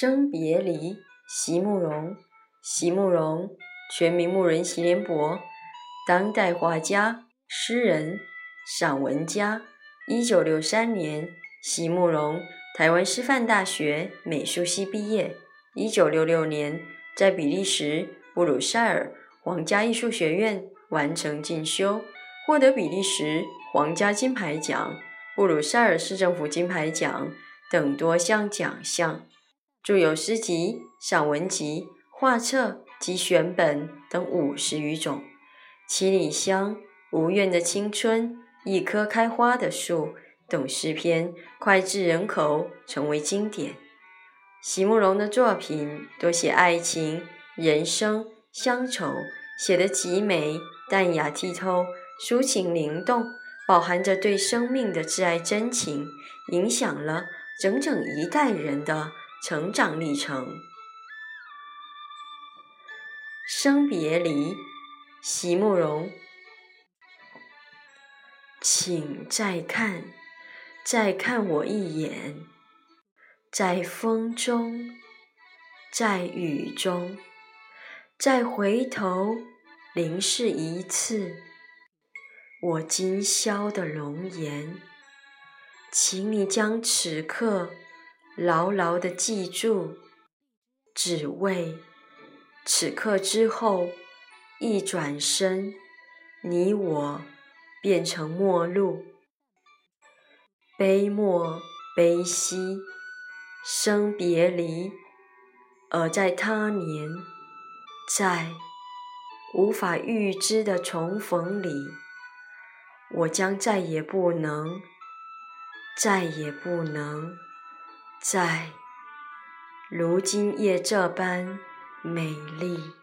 生别离，席慕容。席慕容，全名慕人席联博，当代画家、诗人、散文家。一九六三年，席慕容台湾师范大学美术系毕业。一九六六年，在比利时布鲁塞尔皇家艺术学院完成进修，获得比利时皇家金牌奖、布鲁塞尔市政府金牌奖等多项奖项。著有诗集、散文集、画册及选本等五十余种，《七里香》《无怨的青春》《一棵开花的树》等诗篇脍炙人口，成为经典。席慕容的作品多写爱情、人生、乡愁，写得极美、淡雅、剔透、抒情灵动，饱含着对生命的挚爱真情，影响了整整一代人的。成长历程，生别离，席慕容，请再看，再看我一眼，在风中，在雨中，再回头凝视一次我今宵的容颜，请你将此刻。牢牢的记住，只为此刻之后一转身，你我变成陌路。悲莫悲兮，生别离；而在他年，在无法预知的重逢里，我将再也不能，再也不能。在如今夜这般美丽。